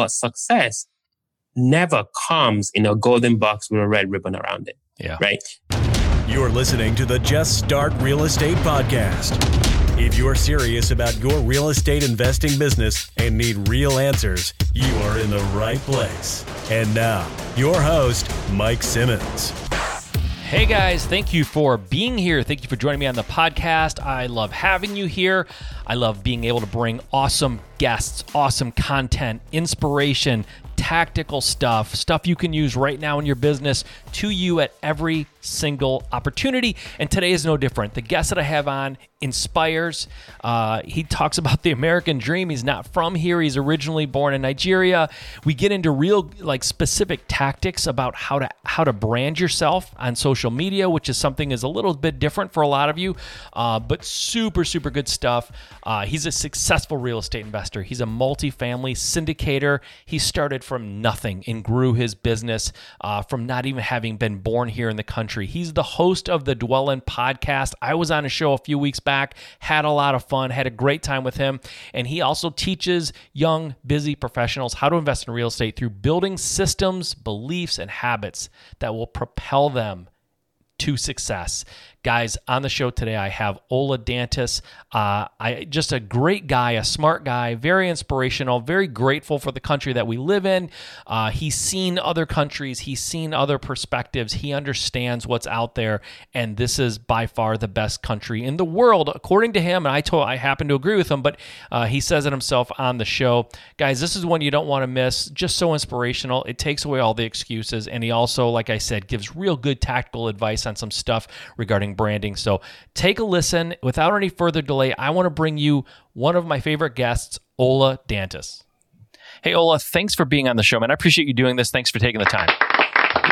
but success never comes in a golden box with a red ribbon around it. Yeah. Right. You're listening to the Just Start Real Estate Podcast. If you're serious about your real estate investing business and need real answers, you are in the right place. And now, your host, Mike Simmons. Hey guys, thank you for being here. Thank you for joining me on the podcast. I love having you here. I love being able to bring awesome guests, awesome content, inspiration, tactical stuff, stuff you can use right now in your business to you at every single opportunity. And today is no different. The guest that I have on inspires. Uh, he talks about the American dream. He's not from here. He's originally born in Nigeria. We get into real like specific tactics about how to how to brand yourself on social media, which is something is a little bit different for a lot of you, uh, but super super good stuff. Uh, he's a successful real estate investor. He's a multifamily syndicator. He started from nothing and grew his business uh, from not even having been born here in the country. He's the host of the Dwellin podcast. I was on a show a few weeks back, had a lot of fun, had a great time with him. And he also teaches young, busy professionals how to invest in real estate through building systems, beliefs, and habits that will propel them to success. Guys, on the show today, I have Ola Dantis. Uh, I just a great guy, a smart guy, very inspirational, very grateful for the country that we live in. Uh, he's seen other countries, he's seen other perspectives, he understands what's out there, and this is by far the best country in the world, according to him. And I told I happen to agree with him, but uh, he says it himself on the show. Guys, this is one you don't want to miss. Just so inspirational. It takes away all the excuses, and he also, like I said, gives real good tactical advice on some stuff regarding branding. So take a listen. Without any further delay, I want to bring you one of my favorite guests, Ola Dantis. Hey, Ola, thanks for being on the show, man. I appreciate you doing this. Thanks for taking the time.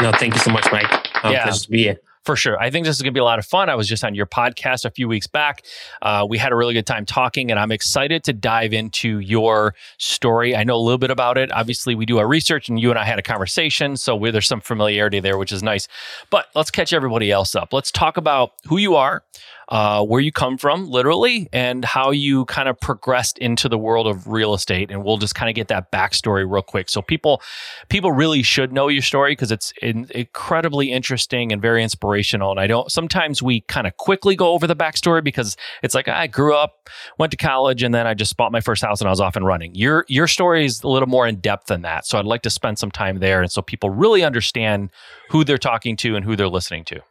No, thank you so much, Mike. Um, Yeah. Pleasure to be here. For sure. I think this is going to be a lot of fun. I was just on your podcast a few weeks back. Uh, we had a really good time talking, and I'm excited to dive into your story. I know a little bit about it. Obviously, we do our research, and you and I had a conversation. So there's some familiarity there, which is nice. But let's catch everybody else up. Let's talk about who you are, uh, where you come from, literally, and how you kind of progressed into the world of real estate. And we'll just kind of get that backstory real quick. So people, people really should know your story because it's in, incredibly interesting and very inspirational. And I don't. Sometimes we kind of quickly go over the backstory because it's like I grew up, went to college, and then I just bought my first house and I was off and running. Your your story is a little more in depth than that. So I'd like to spend some time there, and so people really understand who they're talking to and who they're listening to.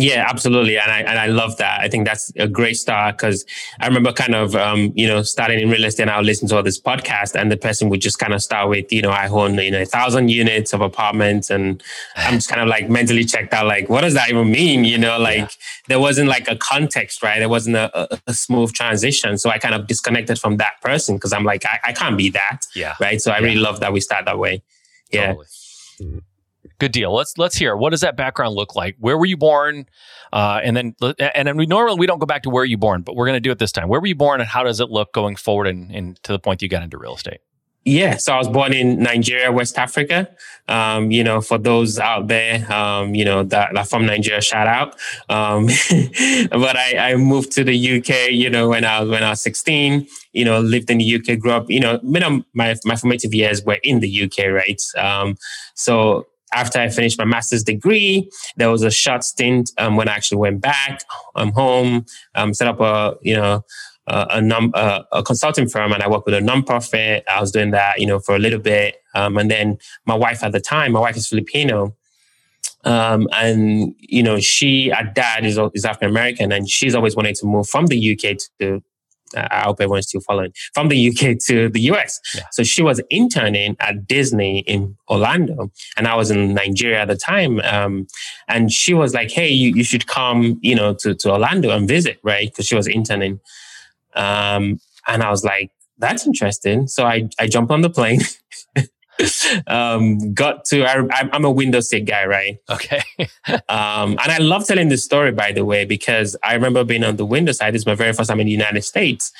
Yeah, absolutely, and I and I love that. I think that's a great start because I remember kind of um, you know starting in real estate. and I'll listen to all this podcast, and the person would just kind of start with you know I own you know a thousand units of apartments, and I'm just kind of like mentally checked out like what does that even mean? You know, like Yeah. there wasn't like a context, right? There wasn't a, a, a smooth transition, so I kind of disconnected from that person because I'm like I, I can't be that, Yeah. right? So I really love that we start that way. Yeah. Totally. Good deal. Let's let's hear. What does that background look like? Where were you born? Uh, and then and then we normally we don't go back to where you born, but we're going to do it this time. Where were you born, and how does it look going forward, and, and to the point you got into real estate? Yeah, so I was born in Nigeria, West Africa. Um, you know, for those out there, um, you know, that, that from Nigeria, shout out. Um, but I, I moved to the UK, you know, when I was when I was 16, you know, lived in the UK, grew up, you know, my, my formative years were in the UK, right? Um, so after I finished my master's degree, there was a short stint um, when I actually went back um, home, um, set up a, you know, uh, a, num- a consulting firm and I worked with a nonprofit. I was doing that, you know, for a little bit. Um, and then my wife at the time, my wife is Filipino. Um, and, you know, she, her dad is, is African American and she's always wanted to move from the UK to, I hope everyone's still following, from the UK to the US. Yeah. So she was interning at Disney in Orlando and I was in Nigeria at the time. Um, and she was like, Hey, you, you should come, you know, to, to Orlando and visit, right? Cause she was interning. Um, and I was like, that's interesting. So I, I jumped on the plane, um, got to, I, I'm- I'm a Windows seat guy, right? Okay. Um, and I love telling this story, by the way, because I remember being on the window side. This is my very first time in the United States.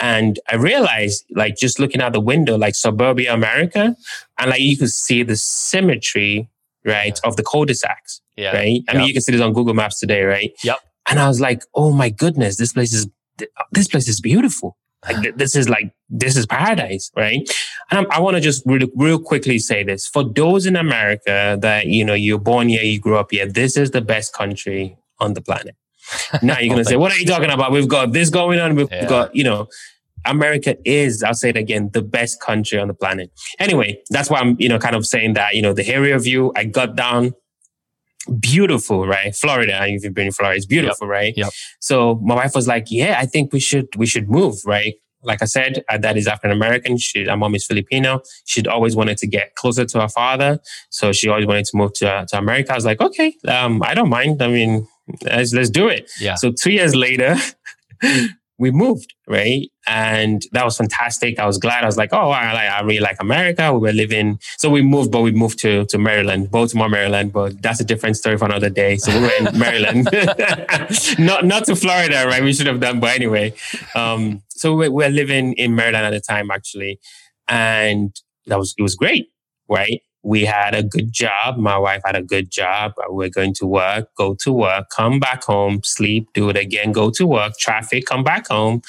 And I realized, like, just looking out the window, like suburbia America, and like you could see the symmetry, right, of the cul-de-sacs, yeah. right? I mean, you can see this on Google Maps today, right? Yep. And I was like, oh my goodness, this place is, this place is beautiful. Like th- this is like this is paradise, right? And I'm, i want to just real, real quickly say this for those in America that you know you're born here, you grew up here. This is the best country on the planet. Now you're gonna oh, say, "What are you talking about? We've got this going on. We've yeah. got you know." America is, I'll say it again, the best country on the planet. Anyway, that's why I'm, you know, kind of saying that, you know, the area view, I got down beautiful, right? Florida, if you've been in Florida, it's beautiful, yep. right? Yep. So my wife was like, yeah, I think we should, we should move, right? Like I said, our dad is African American. She, our mom is Filipino. She'd always wanted to get closer to her father. So she always wanted to move to, uh, to America. I was like, okay, um, I don't mind. I mean, let's, let's do it. Yeah. So two years later, we moved, right? And that was fantastic. I was glad. I was like, oh, I, like, I really like America. We were living, so we moved, but we moved to, to Maryland, Baltimore, Maryland. But that's a different story for another day. So we were in Maryland, not not to Florida, right? We should have done, but anyway. Um, so we were living in Maryland at the time, actually, and that was it was great, right? we had a good job. My wife had a good job. We are going to work, go to work, come back home, sleep, do it again, go to work, traffic, come back home.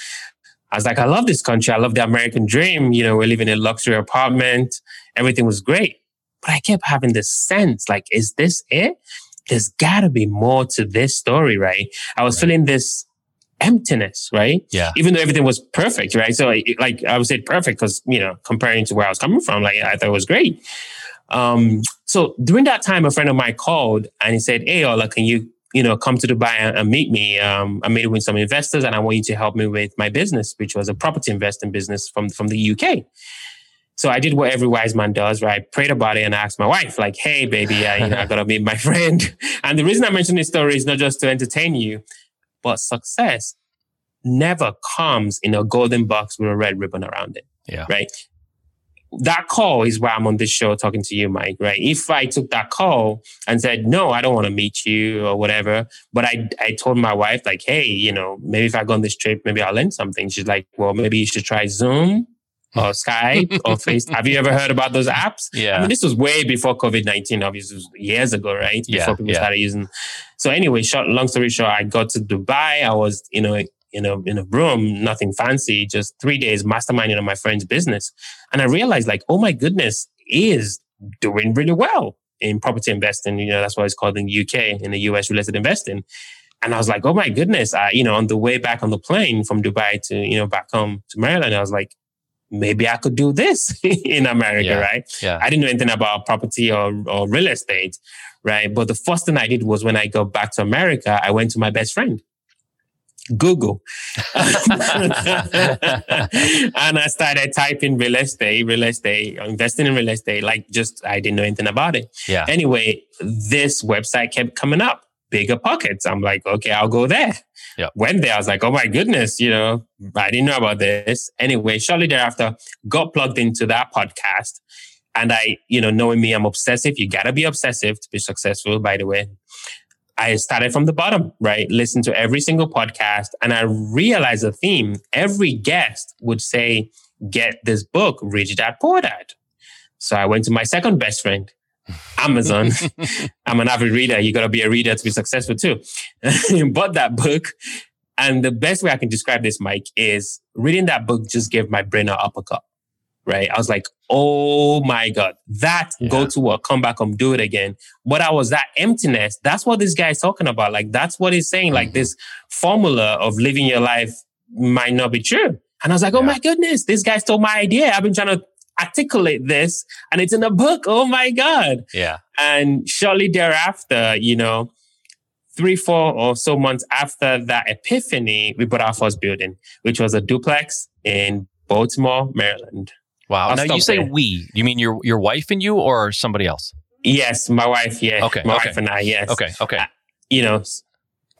I was like, I love this country. I love the American dream. You know, we're living in a luxury apartment. Everything was great. But I kept having this sense like, is this it? There's gotta be more to this story, right? I was right. feeling this emptiness, right? Yeah. Even though everything was perfect, right? So like I would say perfect because, you know, comparing to where I was coming from, like I thought it was great. Um, so during that time, a friend of mine called and he said, Hey, Ola, can you, you know, come to Dubai and, and meet me? Um, I meeting with some investors and I want you to help me with my business, which was a property investing business from, from the UK. So I did what every wise man does, right? I prayed about it and I asked my wife, like, hey, baby, I, you know, I gotta meet my friend. And the reason I mention this story is not just to entertain you, but success never comes in a golden box with a red ribbon around it. Yeah. Right that call is why I'm on this show talking to you, Mike, right? If I took that call and said, no, I don't want to meet you or whatever, but I, I told my wife, like, hey, you know, maybe if I go on this trip, maybe I'll learn something. She's like, well, maybe you should try Zoom or Skype or Face. Have you ever heard about those apps? Yeah. I mean, this was way before COVID 19, obviously, years ago, right? Yeah. Before people yeah. started using. So, anyway, short, long story short, I got to Dubai. I was, you know, in a in a room, nothing fancy, just three days masterminding on my friend's business. And I realized like, oh my goodness, is doing really well in property investing. You know, that's why it's called in the UK, in the US real estate investing. And I was like, oh my goodness, I, you know, on the way back on the plane from Dubai to, you know, back home to Maryland, I was like, maybe I could do this in America, yeah, right? Yeah. I didn't know anything about property or, or real estate, right? But the first thing I did was when I got back to America, I went to my best friend Google. and I started typing real estate, real estate, investing in real estate, like just I didn't know anything about it. Yeah. Anyway, this website kept coming up, BiggerPockets. I'm like, okay, I'll go there. Yeah. Went there. I was like, oh my goodness, you know, I didn't know about this. Anyway, shortly thereafter, got plugged into that podcast. And I, you know, knowing me, I'm obsessive. You gotta be obsessive to be successful, by the way. I started from the bottom, right? Listen to every single podcast. And I realized a theme. Every guest would say, get this book, read it Dad Poor Dad. So I went to my second best friend, Amazon. I'm an avid reader. You got to be a reader to be successful too. Bought that book. And the best way I can describe this, Mike, is reading that book just gave my brain an uppercut right? I was like, oh my God, that yeah. go to work, come back home, do it again. But I was that emptiness. That's what this guy is talking about. Like, that's what he's saying. Mm-hmm. Like, this formula of living your life might not be true. And I was like, oh my goodness, this guy stole my idea. I've been trying to articulate this and it's in a book. Oh my God. Yeah. And shortly thereafter, you know, three, four or so months after that epiphany, we bought our first building, which was a duplex in Baltimore, Maryland. Wow. I'll now you say there. we. You mean your your wife and you, or somebody else? Yes, my wife. Yeah. Okay. My okay. wife and I. Yes. Okay. Okay. Uh, you know.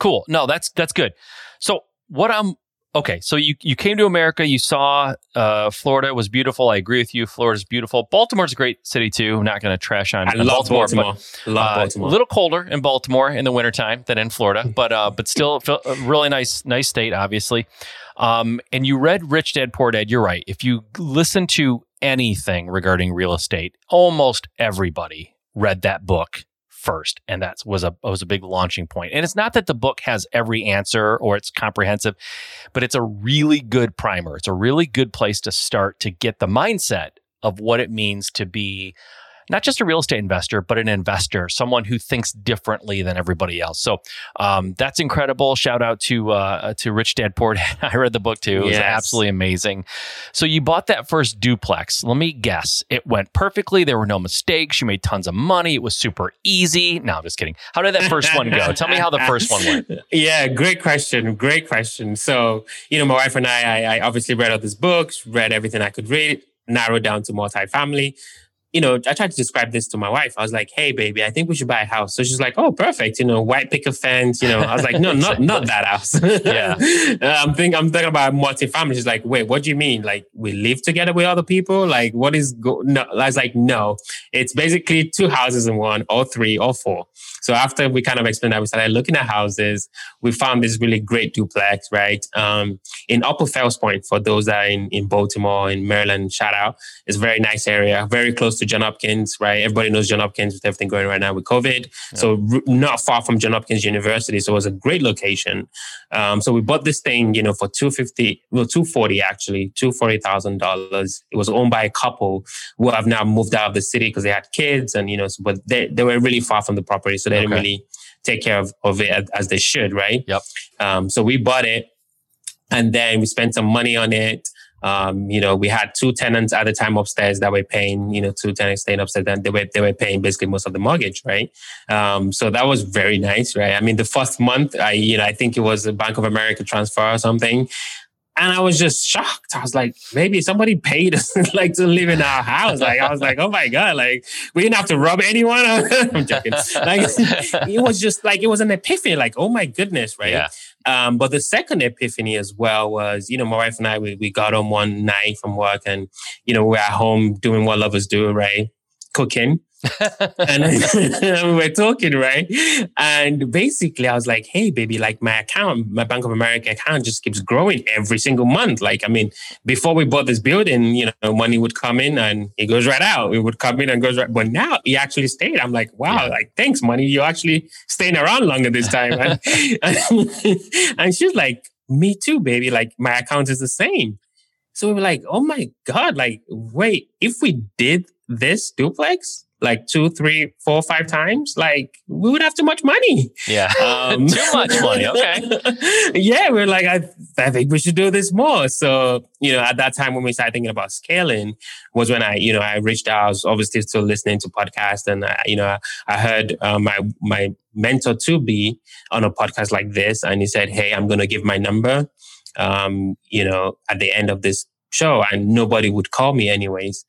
Cool. No, that's that's good. So what I'm okay. So you you came to America. You saw uh, Florida it was beautiful. I agree with you. Florida's beautiful. Baltimore's a great city too. I'm not going to trash on. I on love Baltimore. Baltimore. But, love uh, Baltimore. A little colder in Baltimore in the wintertime than in Florida, but uh, but still a really nice nice state, obviously. Um, and you read Rich Dad Poor Dad. You're right. If you listen to anything regarding real estate, almost everybody read that book first, and that was a was a big launching point. And it's not that the book has every answer or it's comprehensive, but it's a really good primer. It's a really good place to start to get the mindset of what it means to be not just a real estate investor, but an investor, someone who thinks differently than everybody else. So um, that's incredible. Shout out to uh, to Rich Dad Poor Dad. I read the book too. It was absolutely amazing. So you bought that first duplex. Let me guess. It went perfectly. There were no mistakes. You made tons of money. It was super easy. No, I'm just kidding. How did that first one go? Tell me how the first one went. Yeah, great question. Great question. So, you know, my wife and I, I, I obviously read all these books, read everything I could read, narrowed down to multifamily you know, I tried to describe this to my wife. I was like, "Hey, baby, I think we should buy a house." So she's like, "Oh, perfect." You know, white picket fence. You know, I was like, "No, not not that house." yeah, I'm thinking I'm thinking about multi-family. She's like, "Wait, what do you mean? Like we live together with other people? Like what is go-? no?" I was like, "No, it's basically two houses in one, or three, or four. So after we kind of explained that, we started looking at houses. We found this really great duplex, right? Um, in Upper Fells Point, for those that are in, in Baltimore, in Maryland, shout out. It's a very nice area, very close to John Hopkins, right? Everybody knows John Hopkins with everything going right now with COVID. Yeah. So r- not far from John Hopkins University. So it was a great location. Um, so we bought this thing, you know, for 250, well, 240 actually, $240,000. It was owned by a couple who have now moved out of the city because they had kids and, you know, but they, they were really far from the property. So they okay. didn't really take care of, of it as they should, right? Yep. Um, so we bought it and then we spent some money on it. Um, you know, we had two tenants at the time upstairs that were paying, you know, two tenants staying upstairs and they were, they were paying basically most of the mortgage, right? Um, so that was very nice, right? I mean, the first month, I, you know, I think it was a Bank of America transfer or something. And I was just shocked. I was like, maybe somebody paid us like to live in our house. Like I was like, oh my god, like we didn't have to rob anyone. I'm joking. Like it was just like it was an epiphany. Like oh my goodness, right? Yeah. Um, but the second epiphany as well was, you know, my wife and I we we got home one night from work, and you know we're at home doing what lovers do, right? Cooking and we were talking, right? And basically, I was like, hey, baby, like my account, my Bank of America account just keeps growing every single month. Like, I mean, before we bought this building, you know, money would come in and it goes right out. It would come in and goes right. But now he actually stayed. I'm like, wow, yeah. like, thanks, money. You're actually staying around longer this time. and, and she's like, me too, baby. Like, my account is the same. So we were like, oh my God, like, wait, if we did this duplex, like two, three, four, five times, like we would have too much money. Yeah. Um, too much money. Okay. yeah. We're like, I, I think we should do this more. So, you know, at that time when we started thinking about scaling was when I, you know, I reached out, I was obviously still listening to podcasts and, I, you know, I heard um, my, my mentor to be on a podcast like this. And he said, Hey, I'm going to give my number, um, you know, at the end of this show and nobody would call me anyways.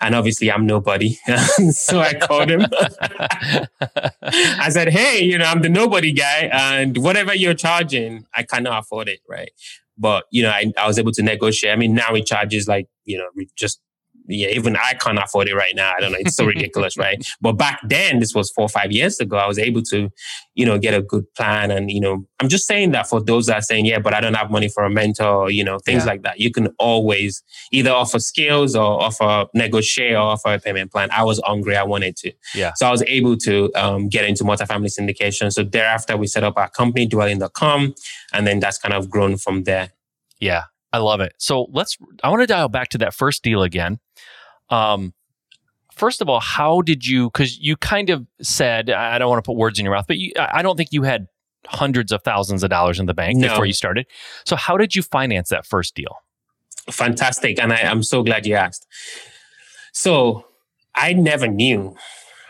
And obviously, I'm nobody. so I called him. I said, Hey, you know, I'm the nobody guy, and whatever you're charging, I cannot afford it. Right. But, you know, I, I was able to negotiate. I mean, now he charges like, you know, just yeah, even I can't afford it right now. I don't know. It's so ridiculous, right? But back then, this was four or five years ago, I was able to, you know, get a good plan. And, you know, I'm just saying that for those that are saying, yeah, but I don't have money for a mentor, you know, things yeah. like that. You can always either offer skills or offer negotiate or offer a payment plan. I was hungry. I wanted to. Yeah. So I was able to um, get into multifamily syndication. So thereafter, we set up our company, dwelling.com. And then that's kind of grown from there. Yeah. I love it. So let's, I want to dial back to that first deal again. Um, first of all, how did you, because you kind of said, I don't want to put words in your mouth, but you, I don't think you had hundreds of thousands of dollars in the bank no. before you started. So how did you finance that first deal? Fantastic. And I, I'm so glad you asked. So I never knew,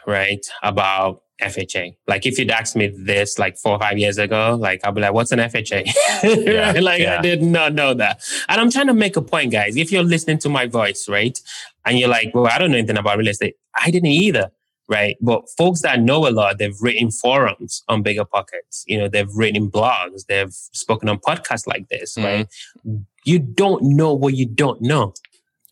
right, about FHA. Like if you'd asked me this like four or five years ago, like I'll be like, what's an FHA? yeah, like yeah. I did not know that. And I'm trying to make a point, guys. If you're listening to my voice, right? And you're like, well, I don't know anything about real estate. I didn't either. Right. But folks that know a lot, they've written forums on BiggerPockets. You know, they've written blogs, they've spoken on podcasts like this, mm-hmm. right? You don't know what you don't know.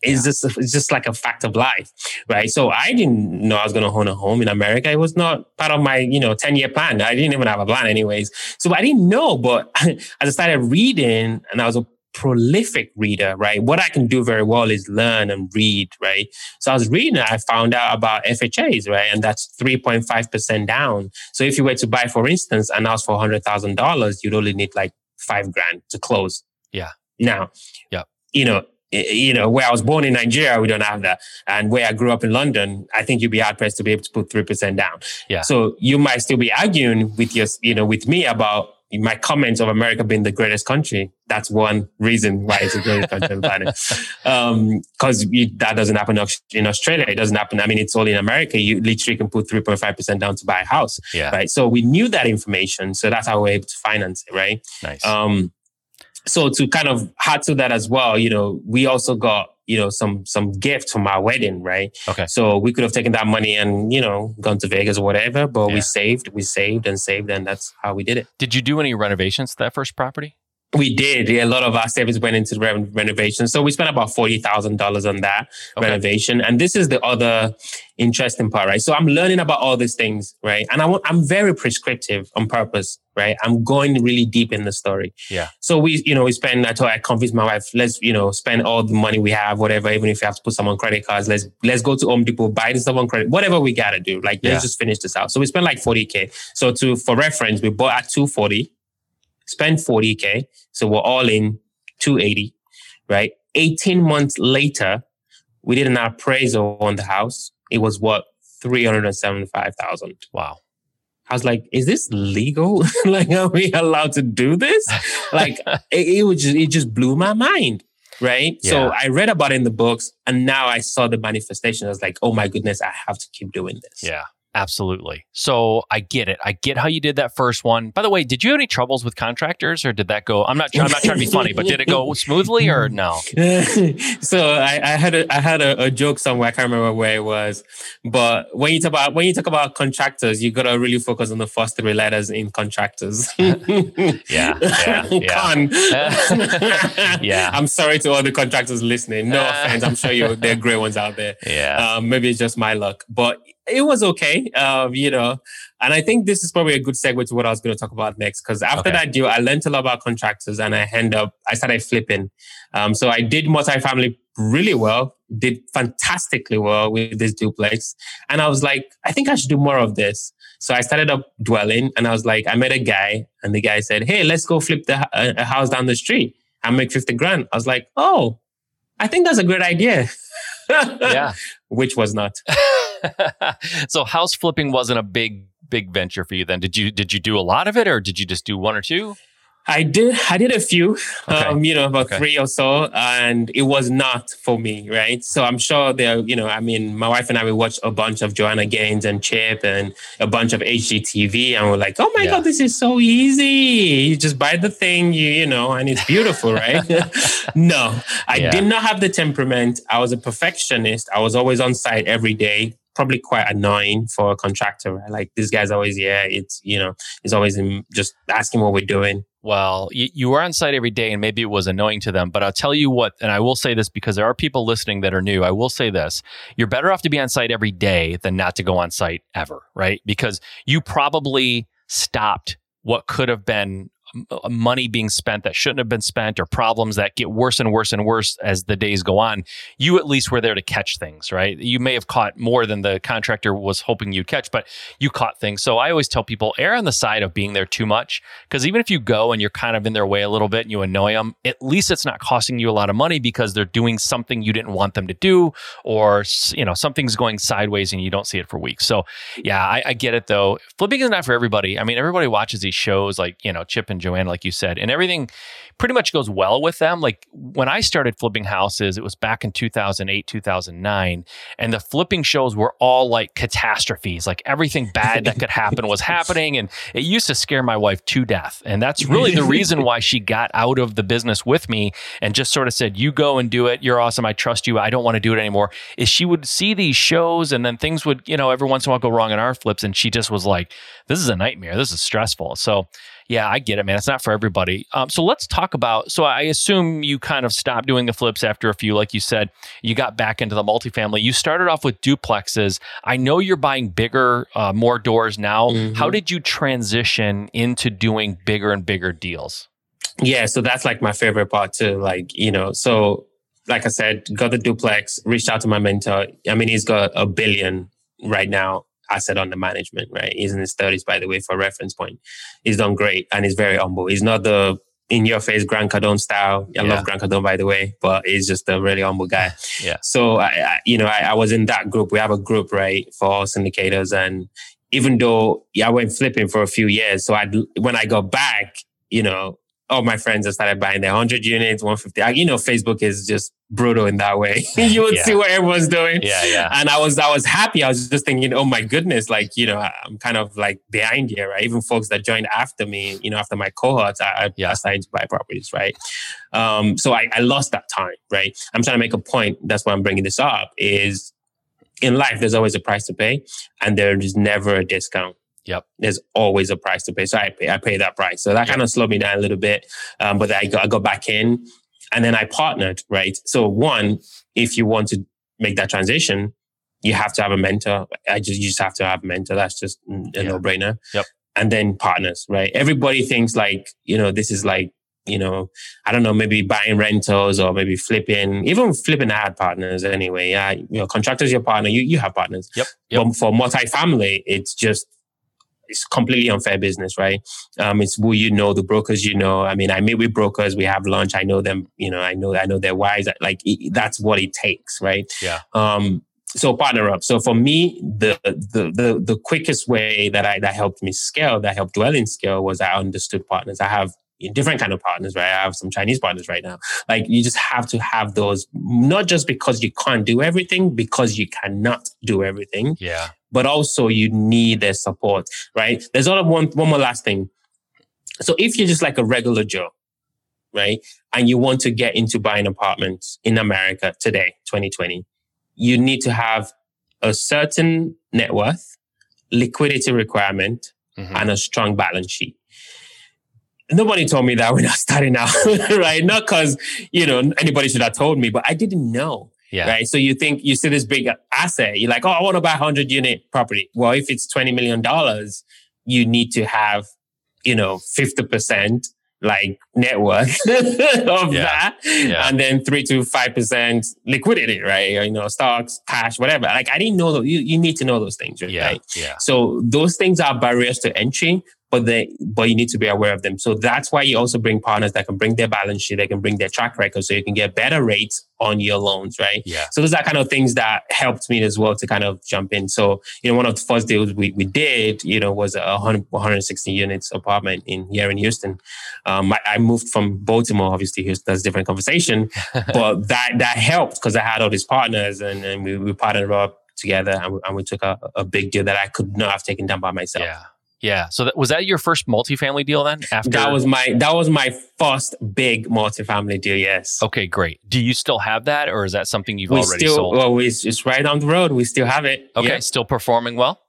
It's yeah. just it's just like a fact of life, right? So I didn't know I was going to own a home in America. It was not part of my you know ten year plan. I didn't even have a plan, anyways. So I didn't know. But as I started reading and I was prolific reader, right? What I can do very well is learn and read, right? So I was reading, I found out about FHAs, right? And that's 3.5% down. So if you were to buy, for instance, and ask for $100,000, you'd only need like five grand to close. Yeah. Now, yeah. you know, you know, where I was born in Nigeria, we don't have that. And where I grew up in London, I think you'd be hard pressed to be able to put 3% down. Yeah. So you might still be arguing with your, you know, with me about my comments of America being the greatest country. That's one reason why it's the greatest country on the planet. Um, cause you, that doesn't happen in Australia. It doesn't happen. I mean, it's all in America. You literally can put 3.5% down to buy a house. Yeah. Right. So we knew that information. So that's how we're able to finance it. Right. Nice. Um, so to kind of add to that as well, you know, we also got you know some some gift from our wedding, right? Okay. So we could have taken that money and you know gone to Vegas or whatever, but Yeah. we saved, we saved and saved, and that's how we did it. Did you do any renovations to that first property? We did. Yeah, a lot of our savings went into re- renovation. So we spent about forty thousand dollars on that Okay. renovation. And this is the other interesting part, right? So I'm learning about all these things, right? And I want, I'm very prescriptive on purpose, right? I'm going really deep in the story. Yeah. So we, you know, we spend. I told I convinced my wife, let's, you know, spend all the money we have, whatever. Even if you have to put some on credit cards, let's let's go to Home Depot, buy the stuff on credit, whatever we gotta do. Like Yeah. let's just finish this out. So we spent like forty k. So to for reference, we bought at two forty spend 40K. So we're all in 280, right? 18 months later, we did an appraisal on the house. It was what? 375,000. Wow. I was like, is this legal? like, are we allowed to do this? like, it, it was just, it just blew my mind. Right. So I read about it in the books and now I saw the manifestation. I was like, oh my goodness, I have to keep doing this. Yeah. Absolutely. So I get it. I get how you did that first one. By the way, did you have any troubles with contractors, or did that go? I'm not. I'm not trying to be funny, but did it go smoothly or no? so I, I had a I had a, a joke somewhere. I can't remember where it was, but when you talk about when you talk about contractors, you gotta really focus on the first three letters in contractors. Yeah. Yeah. Yeah. Yeah. I'm sorry to all the contractors listening. No offense. I'm sure you there are great ones out there. Yeah. Um, maybe it's just my luck, but it was okay. Um, you know, and I think this is probably a good segue to what I was going to talk about next. Because after Okay. that deal, I learned a lot about contractors, and I end up I started flipping. Um, so I did multifamily really well, did fantastically well with this duplex, and I was like, I think I should do more of this. So I started up dwelling, and I was like, I met a guy, and the guy said, Hey, let's go flip the h- a, a house down the street and make fifty grand. I was like, Oh, I think that's a great idea. Yeah. Which was not. so house flipping wasn't a big big venture for you then. Did you did you do a lot of it, or did you just do one or two? I did. I did a few, Okay. um, you know, about Okay. three or so, and it was not for me, right? So I'm sure there, you know, I mean, my wife and I we watched a bunch of Joanna Gaines and Chip and a bunch of HGTV, and we're like, oh my Yeah. god, this is so easy. You just buy the thing, you you know, and it's beautiful, right? no, I Yeah. did not have the temperament. I was a perfectionist. I was always on site every day. Probably quite annoying for a contractor, right? Like this guy's always, yeah, it's you know, he's always in, just asking what we're doing. Well, you, you were on site every day, and maybe it was annoying to them. But I'll tell you what, and I will say this because there are people listening that are new. I will say this: you're better off to be on site every day than not to go on site ever, right? Because you probably stopped what could have been money being spent that shouldn't have been spent or problems that get worse and worse and worse as the days go on you at least were there to catch things right? You may have caught more than the contractor was hoping you'd catch but you caught things. So i always tell people err on the side of being there too much because even if you go and you're kind of in their way a little bit and you annoy them at least it's not costing you a lot of money because they're doing something you didn't want them to do or you know something's going sideways and you don't see it for weeks. So yeah i, I get it though. Flipping is not for everybody. I mean everybody watches these shows like you know chip and joanne like you said and everything pretty much goes well with them. Like when i started flipping houses it was back in 2008 2009 and the flipping shows were all like catastrophes. Like everything bad that could happen was happening and it used to scare my wife to death and that's really the reason why she got out of the business with me and just sort of said you go and do it. You're awesome. I trust you. I don't want to do it anymore. Is she would see these shows and then things would you know every once in a while go wrong in our flips and she just was like this is a nightmare. This is stressful. So yeah, I get it, man. It's not for everybody. Um, so let's talk about. So I assume you kind of stopped doing the flips after a few, like you said. You got back into the multifamily. You started off with duplexes. I know you're buying bigger, uh, more doors now. Mhm. How did you transition into doing bigger and bigger deals? yeah, so that's like my favorite part too. Like, you know, so like I said, got the duplex, reached out to my mentor. I mean, he's got a billion right now asset under management, right? He's in his 30s, by the way, for reference point. He's done great and he's very humble. He's not the in your face Grant Cardone style. I yeah. love Grant Cardone, by the way, but he's just a really humble guy. Yeah. So, I, I you know, I, I, was in that group. We have a group, right, for all syndicators. And even though yeah, I went flipping for a few years, so I when I got back, you know, all my friends have started buying their 100 units, 150. You know, Facebook is just brutal in that way. you would yeah. see what everyone's doing. Yeah, yeah. And I was, I was happy. I was just thinking, oh my goodness, like, you know, I'm kind of like behind here, right? Even folks that joined after me, you know, after my cohorts, I, yeah. I started to buy properties, right? Um, so I, I lost that time, right? I'm trying to make a point. That's why I'm bringing this up is in life, there's always a price to pay and there is never a discount Yep. There's always a price to pay. So I pay, I pay that price. So that yep. kind of slowed me down a little bit. Um, but I got, I got back in and then I partnered, right? So one, if you want to make that transition, you have to have a mentor. I just, you just have to have a mentor. That's just a yeah. no brainer. Yep. And then partners, right? Everybody thinks like, you know, this is like, you know, I don't know, maybe buying rentals or maybe flipping, even flipping I had partners anyway. Yeah. You know, contractors, your partner, you, you have partners. Yep. yep. But for multifamily, it's just it's completely unfair business, right? Um, it's who you know, the brokers you know. I mean, I meet with brokers, we have lunch, I know them, you know, I know, I know their wives. Like it, that's what it takes, right? Yeah. Um, so partner up. So for me, the the the the quickest way that I that helped me scale, that helped Dwelling scale, was I understood partners. I have different kind of partners, right? I have some Chinese partners right now. Like you just have to have those, not just because you can't do everything, because you cannot do everything. Yeah but also you need their support, right? There's other one, one more last thing. So if you're just like a regular Joe, right? And you want to get into buying apartments in America today, 2020, you need to have a certain net worth, liquidity requirement, mm-hmm. and a strong balance sheet. Nobody told me that when I was starting out, right? Not because, you know, anybody should have told me, but I didn't know. Yeah. Right. So you think you see this big asset, you're like, oh, I want to buy a hundred unit property. Well, if it's $20 million, you need to have, you know, 50% like net worth of yeah. that. Yeah. And then three to 5% liquidity, right? You know, stocks, cash, whatever. Like I didn't know that you, you need to know those things, right? Yeah. yeah. So those things are barriers to entry, but they but you need to be aware of them. So that's why you also bring partners that can bring their balance sheet, they can bring their track record, so you can get better rates on your loans, right? Yeah. So those are kind of things that helped me as well to kind of jump in. So you know, one of the first deals we, we did, you know, was a 100, 160 units apartment in here in Houston. Um, I, I moved from Baltimore, obviously, Houston, that's a different conversation, but that that helped because I had all these partners and, and we, we partnered up together and we, and we took a, a big deal that I could not have taken down by myself. Yeah. Yeah. So that, was that your first multifamily deal then? After that was my that was my first big multifamily deal. Yes. Okay, great. Do you still have that, or is that something you've we already still, sold? Well, we, it's right on the road. We still have it. Okay, yeah. still performing well.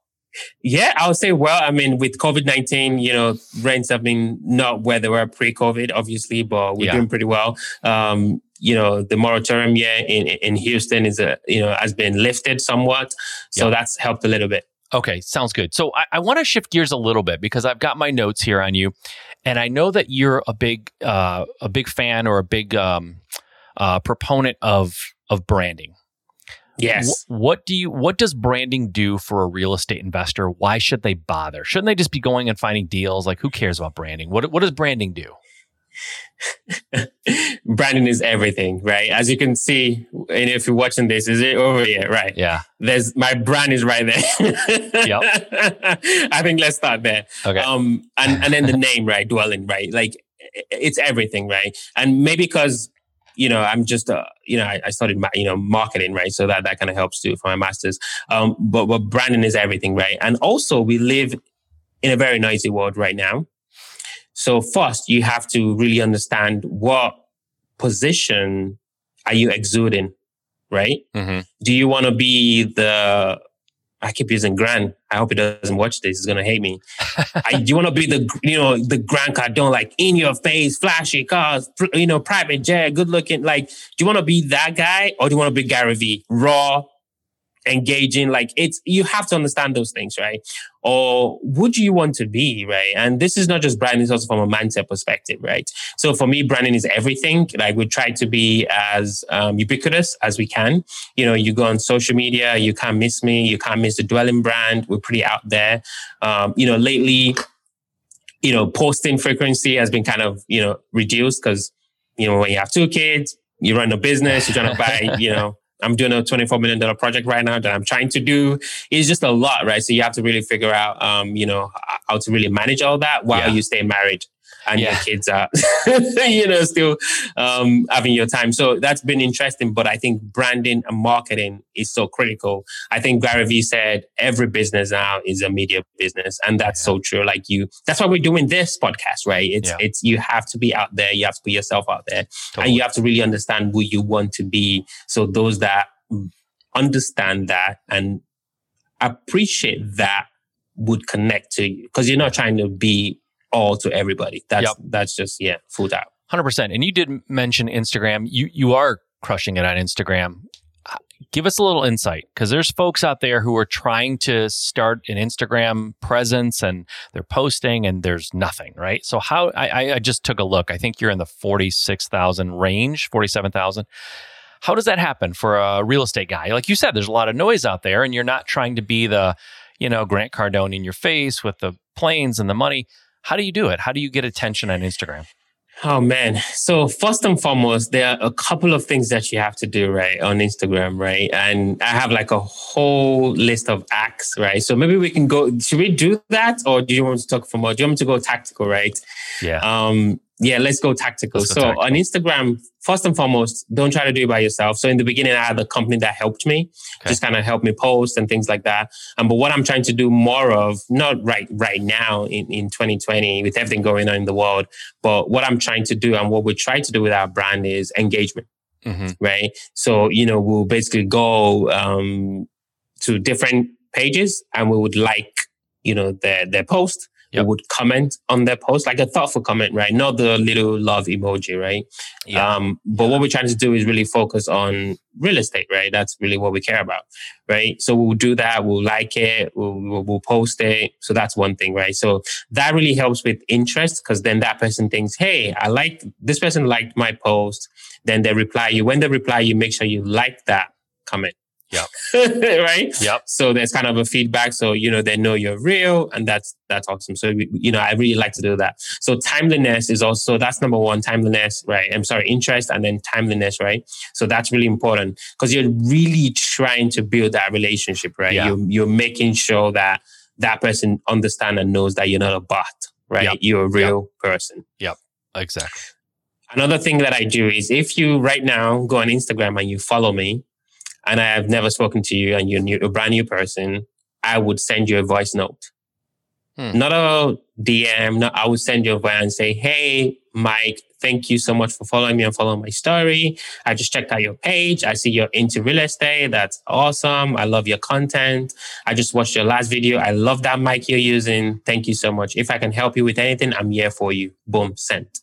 Yeah, I would say well. I mean, with COVID nineteen, you know, rents have been not where they were pre COVID, obviously, but we're yeah. doing pretty well. Um, you know, the moratorium yeah in in Houston is a you know has been lifted somewhat, so yep. that's helped a little bit. Okay, sounds good. So I, I want to shift gears a little bit because I've got my notes here on you, and I know that you're a big uh, a big fan or a big um, uh, proponent of of branding. Yes. What do you what does branding do for a real estate investor? Why should they bother? Shouldn't they just be going and finding deals? Like who cares about branding? What what does branding do? branding is everything, right? As you can see, and if you're watching this, is it over here? Right. Yeah. There's my brand is right there. yep. I think let's start there. Okay. Um, and, and then the name, right? Dwelling, right? Like it's everything, right? And maybe because you know, I'm just, uh, you know, I, I, studied, you know, marketing, right? So that, that kind of helps too for my master's. Um, but, but branding is everything, right? And also we live in a very noisy world right now. So first, you have to really understand what position are you exuding, right? Mm-hmm. Do you want to be the I keep using Grant. I hope he doesn't watch this. He's gonna hate me. I, do you want to be the you know the Grant Cardone, like in your face, flashy cars, you know, private jet, good looking? Like, do you want to be that guy, or do you want to be Gary Vee? raw, engaging like it's you have to understand those things right? Or would you want to be right? And this is not just branding it's also from a mindset perspective right? So for me branding is everything. Like we try to be as um, ubiquitous as we can. You know you go on social media you can't miss me you can't miss the dwelling brand. We're pretty out there. Um, you know lately you know posting frequency has been kind of you know reduced because you know when you have two kids you run a business you're trying to buy you know I'm doing a $24 million project right now that I'm trying to do. It's just a lot, right? So you have to really figure out, um, you know, how to really manage all that while yeah. you stay married and yeah. your kids are, you know, still um, having your time. So that's been interesting. But I think branding and marketing is so critical. I think Gary Vee said every business now is a media business, and that's yeah. so true. Like you, that's why we're doing this podcast, right? It's yeah. it's you have to be out there, you have to put yourself out there, totally. and you have to really understand who you want to be. So those that understand that and appreciate that would connect to you because you're not trying to be all to everybody. That's yep. that's just yeah, full out. Hundred percent. And you did mention Instagram. You you are crushing it on Instagram. Uh, give us a little insight because there's folks out there who are trying to start an Instagram presence and they're posting and there's nothing, right? So how I, I just took a look. I think you're in the forty six thousand range, forty seven thousand. How does that happen for a real estate guy? Like you said, there's a lot of noise out there, and you're not trying to be the, you know, Grant Cardone in your face with the planes and the money how do you do it? How do you get attention on Instagram? Oh man. So first and foremost, there are a couple of things that you have to do, right, on Instagram, right? And I have like a whole list of acts, right? So maybe we can go, should we do that? Or do you want to talk for more? Do you want me to go tactical, right? Yeah. Um, yeah, let's go tactical. Let's go so tactical. on Instagram, first and foremost, don't try to do it by yourself. So in the beginning, I had a company that helped me, okay. just kind of help me post and things like that. Um, but what I'm trying to do more of, not right right now in, in 2020 with everything going on in the world, but what I'm trying to do and what we try to do with our brand is engagement. Mm-hmm. Right. So, you know, we'll basically go um, to different pages and we would like, you know, their their post yep. would comment on their post, like a thoughtful comment, right? Not the little love emoji, right? Yeah. Um, but yeah. what we're trying to do is really focus on real estate, right? That's really what we care about, right? So we'll do that. We'll like it. We'll, we'll, we'll post it. So that's one thing, right? So that really helps with interest because then that person thinks, Hey, I like this person liked my post. Then they reply you. When they reply you, make sure you like that comment. Yep. right. Yep. So there's kind of a feedback. So, you know, they know you're real and that's, that's awesome. So, you know, I really like to do that. So timeliness is also, that's number one, timeliness, right? I'm sorry, interest and then timeliness, right? So that's really important because you're really trying to build that relationship, right? Yeah. You're, you're making sure that that person understand and knows that you're not a bot, right? Yep. You're a real yep. person. Yep. Exactly. Another thing that I do is if you right now go on Instagram and you follow me, and I have never spoken to you and you're new, a brand new person, I would send you a voice note. Hmm. Not a DM, no, I would send you a voice and say, Hey, Mike, thank you so much for following me and following my story. I just checked out your page. I see you're into real estate. That's awesome. I love your content. I just watched your last video. I love that mic you're using. Thank you so much. If I can help you with anything, I'm here for you. Boom, sent.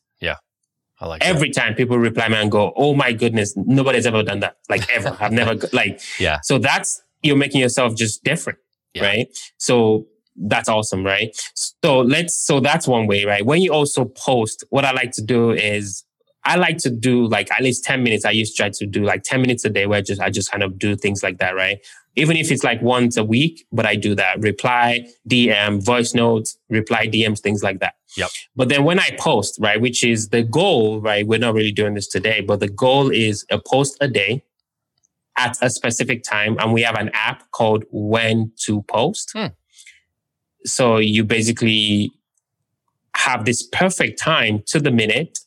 I like every that. time people reply me and go, "Oh my goodness, nobody's ever done that." Like ever, I've never like. Yeah. So that's you're making yourself just different, yeah. right? So that's awesome, right? So let's. So that's one way, right? When you also post, what I like to do is I like to do like at least 10 minutes. I used to try to do like 10 minutes a day where I just I just kind of do things like that, right? even if it's like once a week, but I do that. Reply, DM, voice notes, reply DMs, things like that. Yep. But then when I post, right, which is the goal, right? We're not really doing this today, but the goal is a post a day at a specific time. And we have an app called When to Post. Hmm. So you basically have this perfect time to the minute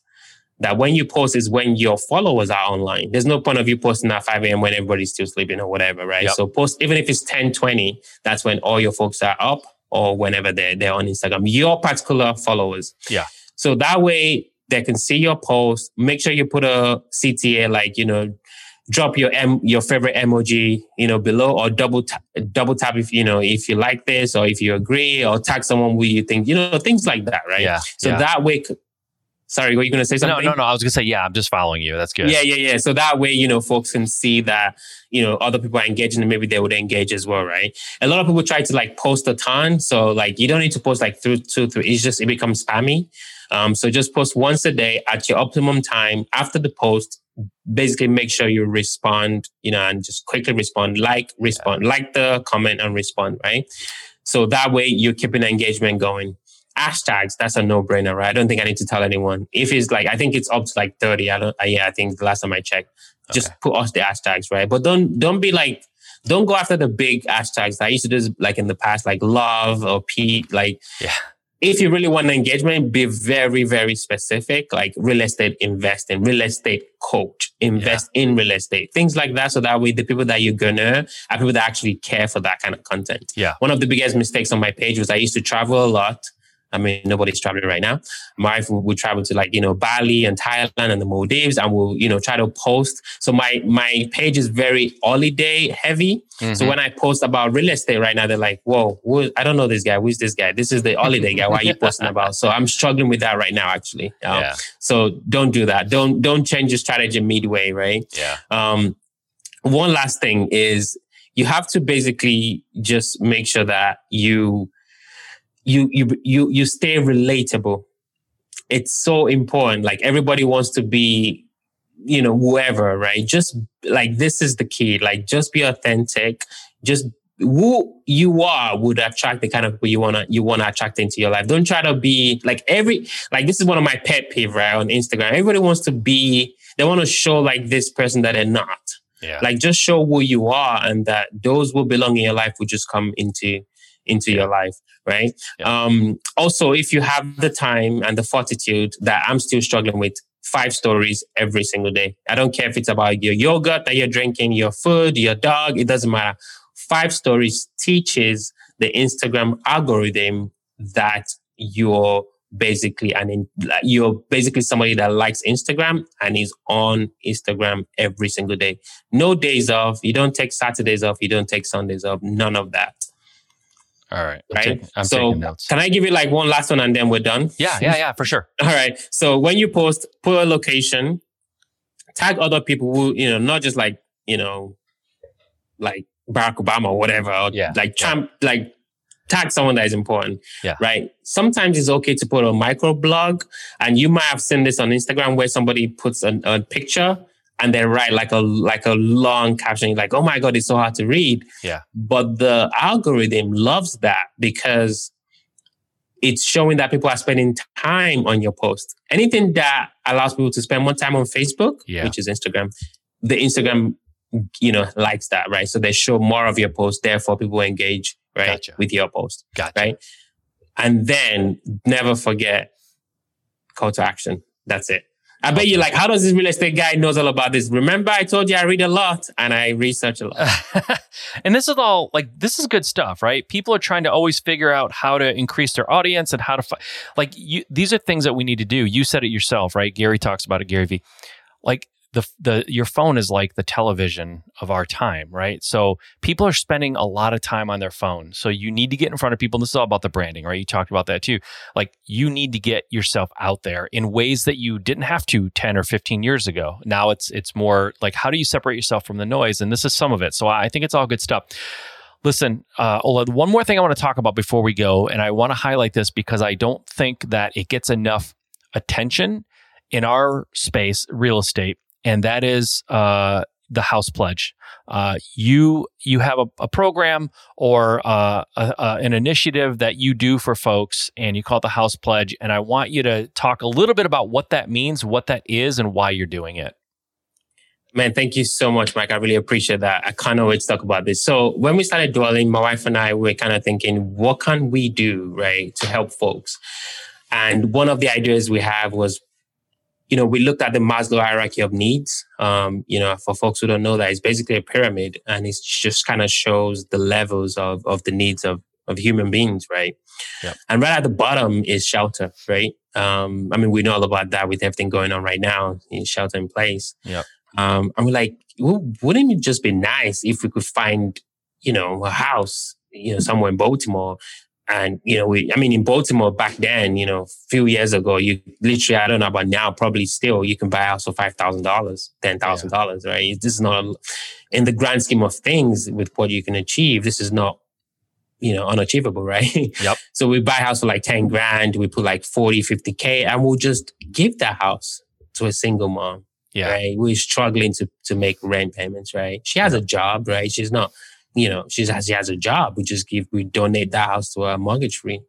that when you post is when your followers are online. There's no point of you posting at 5 a.m. when everybody's still sleeping or whatever, right? Yep. So post, even if it's 10, 20, that's when all your folks are up or whenever they're, they're on Instagram, your particular followers. Yeah. So that way they can see your post. Make sure you put a CTA, like, you know, drop your M, your favorite emoji, you know, below or double tap, double tap if, you know, if you like this or if you agree or tag someone who you think, you know, things like that, right? Yeah. So yeah. that way Sorry, were you going to say something? No, no, no. I was going to say, yeah, I'm just following you. That's good. Yeah, yeah, yeah. So that way, you know, folks can see that, you know, other people are engaging and maybe they would engage as well, right? A lot of people try to like post a ton. So like you don't need to post like through two, three. It's just, it becomes spammy. Um, so just post once a day at your optimum time after the post. Basically, make sure you respond, you know, and just quickly respond, like, respond, like the comment and respond, right? So that way you're keeping engagement going hashtags, that's a no brainer, right? I don't think I need to tell anyone. If it's like, I think it's up to like 30. I don't, uh, yeah, I think the last time I checked, okay. just put us the hashtags, right? But don't, don't be like, don't go after the big hashtags that I used to do like in the past, like love or Pete, like, yeah. If you really want an engagement, be very, very specific, like real estate investing, real estate coach, invest yeah. in real estate, things like that. So that way the people that you're gonna are people that actually care for that kind of content. Yeah. One of the biggest mistakes on my page was I used to travel a lot I mean, nobody's traveling right now. My wife will travel to like, you know, Bali and Thailand and the Maldives and we'll, you know, try to post. So my, my page is very holiday heavy. Mm-hmm. So when I post about real estate right now, they're like, whoa, who, I don't know this guy. Who's this guy? This is the holiday guy. Why are you posting about? So I'm struggling with that right now, actually. Um, yeah. So don't do that. Don't, don't change your strategy midway, right? Yeah. Um, one last thing is you have to basically just make sure that you, you you you you stay relatable. It's so important. Like everybody wants to be, you know, whoever, right? Just like this is the key. Like just be authentic. Just who you are would attract the kind of people you wanna you wanna attract into your life. Don't try to be like every like this is one of my pet peeve right on Instagram. Everybody wants to be they want to show like this person that they're not. Yeah. Like just show who you are and that those who belong in your life will just come into into your life, right? Yeah. Um, also, if you have the time and the fortitude that I'm still struggling with, five stories every single day. I don't care if it's about your yogurt that you're drinking, your food, your dog, it doesn't matter. Five stories teaches the Instagram algorithm that you're basically an you're basically somebody that likes Instagram and is on Instagram every single day. No days off. You don't take Saturdays off. You don't take Sundays off. None of that. All right. I'm right. Taking, I'm so can I give you like one last one and then we're done? Yeah, yeah, yeah, for sure. All right. So when you post, put a location, tag other people who, you know, not just like, you know, like Barack Obama or whatever. Or yeah. Like Trump, yeah. like tag someone that is important. Yeah. Right. Sometimes it's okay to put a micro blog and you might have seen this on Instagram where somebody puts a, a picture and then write like a like a long caption like oh my god it's so hard to read. Yeah. But the algorithm loves that because it's showing that people are spending time on your post. Anything that allows people to spend more time on facebook yeah. which is instagram the instagram you know likes that right? So they show more of your post therefore people engage right gotcha. with your post gotcha. right? And then never forget call to action. That's it I bet you like, how does this real estate guy knows all about this? Remember, I told you I read a lot and I research a lot. and this is all like this is good stuff, right? People are trying to always figure out how to increase their audience and how to fi- like you, these are things that we need to do. You said it yourself, right? Gary talks about it, Gary Vee. Like the the your phone is like the television of our time, right? So people are spending a lot of time on their phone. So you need to get in front of people. And this is all about the branding, right? You talked about that too. Like you need to get yourself out there in ways that you didn't have to 10 or 15 years ago. Now it's it's more like how do you separate yourself from the noise? And this is some of it. So I think it's all good stuff. Listen, uh, Ola, one more thing I want to talk about before we go, and I want to highlight this because I don't think that it gets enough attention in our space, real estate, and that is uh, the house pledge. Uh, you you have a, a program or uh, a, a, an initiative that you do for folks, and you call it the house pledge. And I want you to talk a little bit about what that means, what that is, and why you're doing it. Man, thank you so much, Mike. I really appreciate that. I can't wait to talk about this. So when we started Dwellynn, my wife and I were kind of thinking, what can we do, right, to help folks? And one of the ideas we have was you know, we looked at the Maslow hierarchy of needs. Um, you know, for folks who don't know that, it's basically a pyramid and it just kind of shows the levels of, of the needs of, of human beings, right? Yep. And right at the bottom is shelter, right? Um, I mean, we know all about that with everything going on right now in shelter in place. Yeah. Um, we're like, wouldn't it just be nice if we could find, you know, a house, you know, somewhere in Baltimore and you know, we I mean in Baltimore back then, you know, a few years ago, you literally I don't know about now, probably still you can buy a house for five thousand dollars, ten thousand yeah. dollars, right? This is not in the grand scheme of things with what you can achieve. This is not you know, unachievable, right? Yep. so we buy a house for like 10 grand, we put like 40, 50K, and we'll just give that house to a single mom. Yeah. Right. We're struggling to, to make rent payments, right? She has a job, right? She's not, you know, she has, she has a job. We just give, we donate that house to her mortgage free.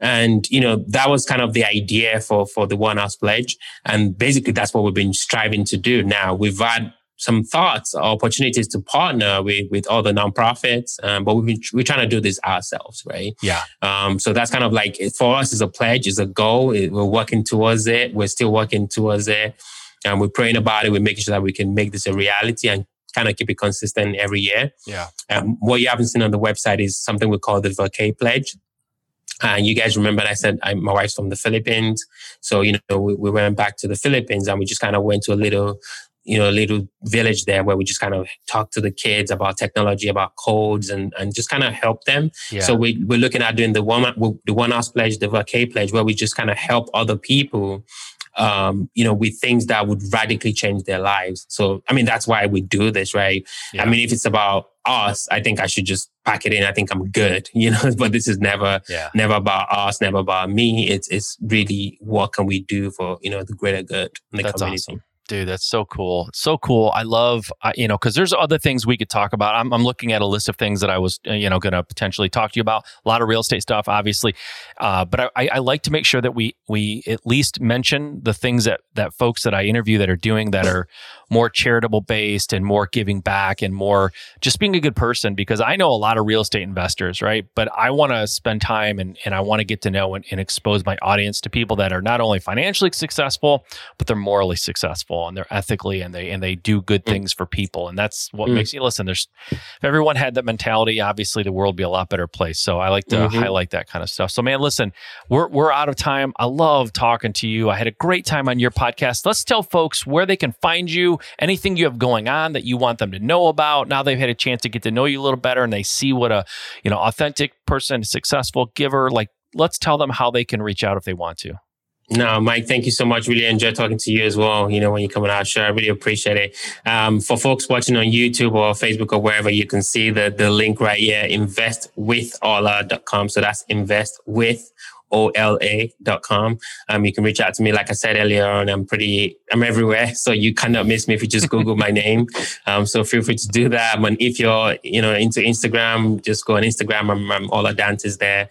And, you know, that was kind of the idea for, for the one house pledge. And basically that's what we've been striving to do. Now we've had some thoughts or opportunities to partner with with other nonprofits, um, but we we're trying to do this ourselves, right? Yeah. Um, so that's kind of like for us is a pledge, is a goal. We're working towards it. We're still working towards it, and we're praying about it. We're making sure that we can make this a reality and kind of keep it consistent every year. Yeah. Um, what you haven't seen on the website is something we call the Vacay Pledge. And you guys remember I said I, my wife's from the Philippines. So, you know, we, we, went back to the Philippines and we just kind of went to a little you know, a little village there where we just kind of talk to the kids about technology, about codes, and and just kind of help them. Yeah. So we we're looking at doing the one the one house pledge, the vacay pledge, where we just kind of help other people. Um, you know, with things that would radically change their lives. So, I mean, that's why we do this, right? Yeah. I mean, if it's about us, I think I should just pack it in. I think I'm good, you know, but this is never, yeah. never about us, never about me. It's, it's really what can we do for, you know, the greater good in the that's community. Awesome. Dude, that's so cool. So cool. I love, uh, you know, because there's other things we could talk about. I'm, I'm, looking at a list of things that I was, uh, you know, going to potentially talk to you about. A lot of real estate stuff, obviously, uh, but I, I, like to make sure that we we at least mention the things that that folks that I interview that are doing that are more charitable based and more giving back and more just being a good person. Because I know a lot of real estate investors, right? But I want to spend time and and I want to get to know and, and expose my audience to people that are not only financially successful, but they're morally successful and they're ethically and they and they do good mm. things for people. And that's what mm. makes you listen there's if everyone had that mentality obviously the world would be a lot better place. So i like to mm-hmm. highlight that kind of stuff. So man listen we're we're out of time. I love talking to you. I had a great time on your podcast. Let's tell folks where they can find you anything you have going on that you want them to know about. Now they've had a chance to get to know you a little better and they see what a you know authentic person successful giver like let's tell them how they can reach out if they want to no, Mike, thank you so much. Really enjoy talking to you as well. You know, when you come on our show, I really appreciate it. Um, for folks watching on YouTube or Facebook or wherever, you can see the, the link right here, investwithola.com. So that's investwith ola.com. Um, you can reach out to me. Like I said earlier on, I'm pretty, I'm everywhere. So you cannot miss me if you just Google my name. Um, so feel free to do that. And if you're, you know, into Instagram, just go on Instagram. I'm, I'm Ola there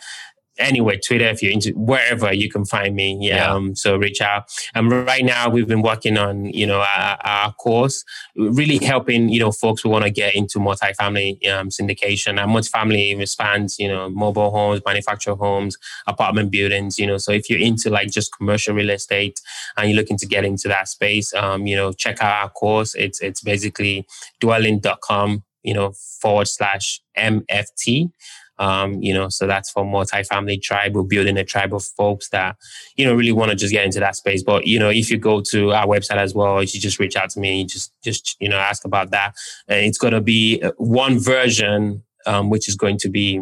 anywhere, Twitter, if you're into wherever you can find me. Yeah. yeah. Um, so reach out. Um, right now we've been working on, you know, our, our course, really helping, you know, folks who want to get into multifamily um, syndication. And multifamily spans, you know, mobile homes, manufactured homes, apartment buildings, you know. So if you're into like just commercial real estate and you're looking to get into that space, um, you know, check out our course. It's it's basically dwellynn.com, you know, forward slash MFT. Um, you know, so that's for multi-family tribe. We're building a tribe of folks that, you know, really want to just get into that space. But, you know, if you go to our website as well, you just reach out to me, just, just, you know, ask about that. And it's going to be one version, um, which is going to be,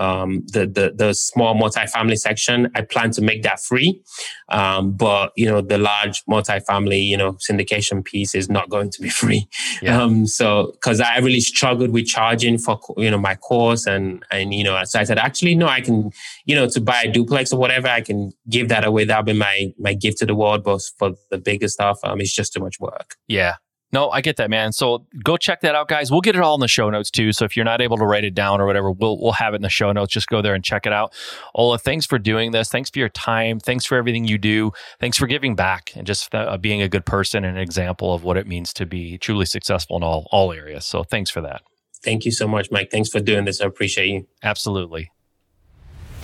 um, the, the the small multifamily section. I plan to make that free, um, but you know the large multifamily you know syndication piece is not going to be free. Yeah. Um, so because I really struggled with charging for you know my course and and you know so I said actually no I can you know to buy a duplex or whatever I can give that away. That'll be my my gift to the world. But for the bigger stuff, um, it's just too much work. Yeah, no, I get that, man. So go check that out, guys. We'll get it all in the show notes too. So if you're not able to write it down or whatever, we'll we'll have it in the show notes. Just go there and check it out. Ola, thanks for doing this. Thanks for your time. Thanks for everything you do. Thanks for giving back and just uh, being a good person and an example of what it means to be truly successful in all all areas. So thanks for that. Thank you so much, Mike. Thanks for doing this. I appreciate you. Absolutely.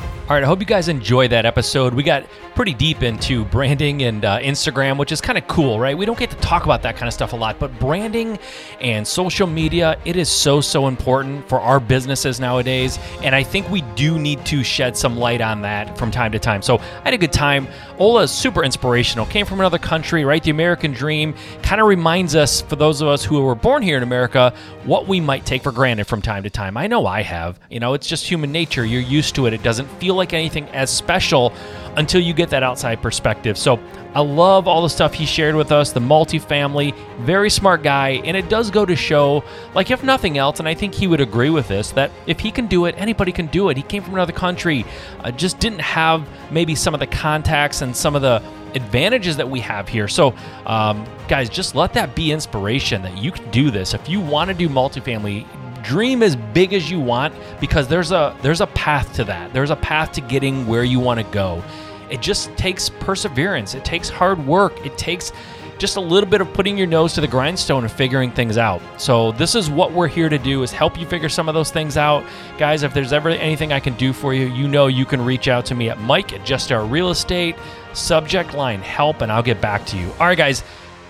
All right, I hope you guys enjoyed that episode. We got pretty deep into branding and uh, Instagram, which is kind of cool, right? We don't get to talk about that kind of stuff a lot, but branding and social media, it is so, so important for our businesses nowadays. And I think we do need to shed some light on that from time to time. So I had a good time. Ola is super inspirational, came from another country, right? The American dream kind of reminds us, for those of us who were born here in America, what we might take for granted from time to time. I know I have. You know, it's just human nature. You're used to it. It doesn't feel like anything as special until you get that outside perspective. So I love all the stuff he shared with us, the multifamily, very smart guy. And it does go to show, like, if nothing else, and I think he would agree with this, that if he can do it, anybody can do it. He came from another country, uh, just didn't have maybe some of the contacts and some of the advantages that we have here. So, um, guys, just let that be inspiration that you can do this. If you want to do multifamily, dream as big as you want because there's a there's a path to that. There's a path to getting where you want to go. It just takes perseverance. It takes hard work. It takes just a little bit of putting your nose to the grindstone and figuring things out. So this is what we're here to do is help you figure some of those things out. Guys, if there's ever anything I can do for you, you know you can reach out to me at Mike at Just Start Real Estate, subject line help, and I'll get back to you. All right, guys.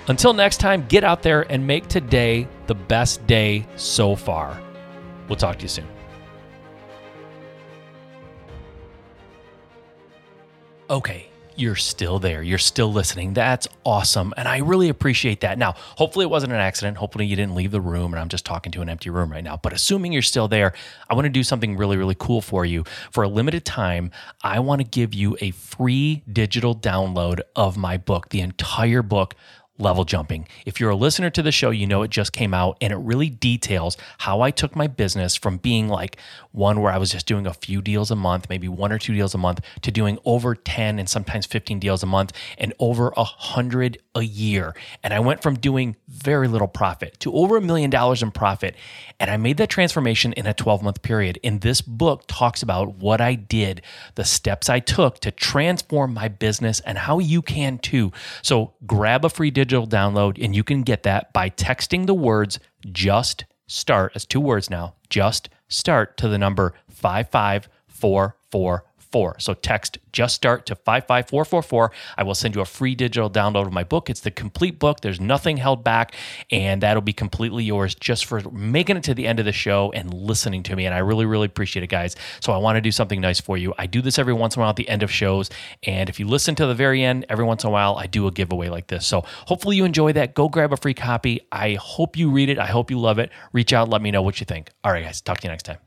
Until next time, get out there and make today the best day so far. We'll talk to you soon. Okay, you're still there. You're still listening. That's awesome. And I really appreciate that. Now, hopefully it wasn't an accident. Hopefully you didn't leave the room and I'm just talking to an empty room right now. But assuming you're still there, I want to do something really, really cool for you. For a limited time, I want to give you a free digital download of my book, the entire book level jumping. If you're a listener to the show, you know it just came out and it really details how I took my business from being like one where I was just doing a few deals a month, maybe one or two deals a month, to doing over 10 and sometimes 15 deals a month and over a hundred a year. And I went from doing very little profit to over a million dollars in profit. And I made that transformation in a 12 month period. And this book talks about what I did, the steps I took to transform my business and how you can too. So grab a free digital download and you can get that by texting the words just start as two words now, just start to the number 55444 four. So text just start to 55444. I will send you a free digital download of my book. It's the complete book. There's nothing held back, and that'll be completely yours just for making it to the end of the show and listening to me. And I really, really appreciate it, guys. So I want to do something nice for you. I do this every once in a while at the end of shows. And if you listen to the very end, every once in a while, I do a giveaway like this. So hopefully you enjoy that. Go grab a free copy. I hope you read it. I hope you love it. Reach out, let me know what you think. All right, guys, talk to you next time.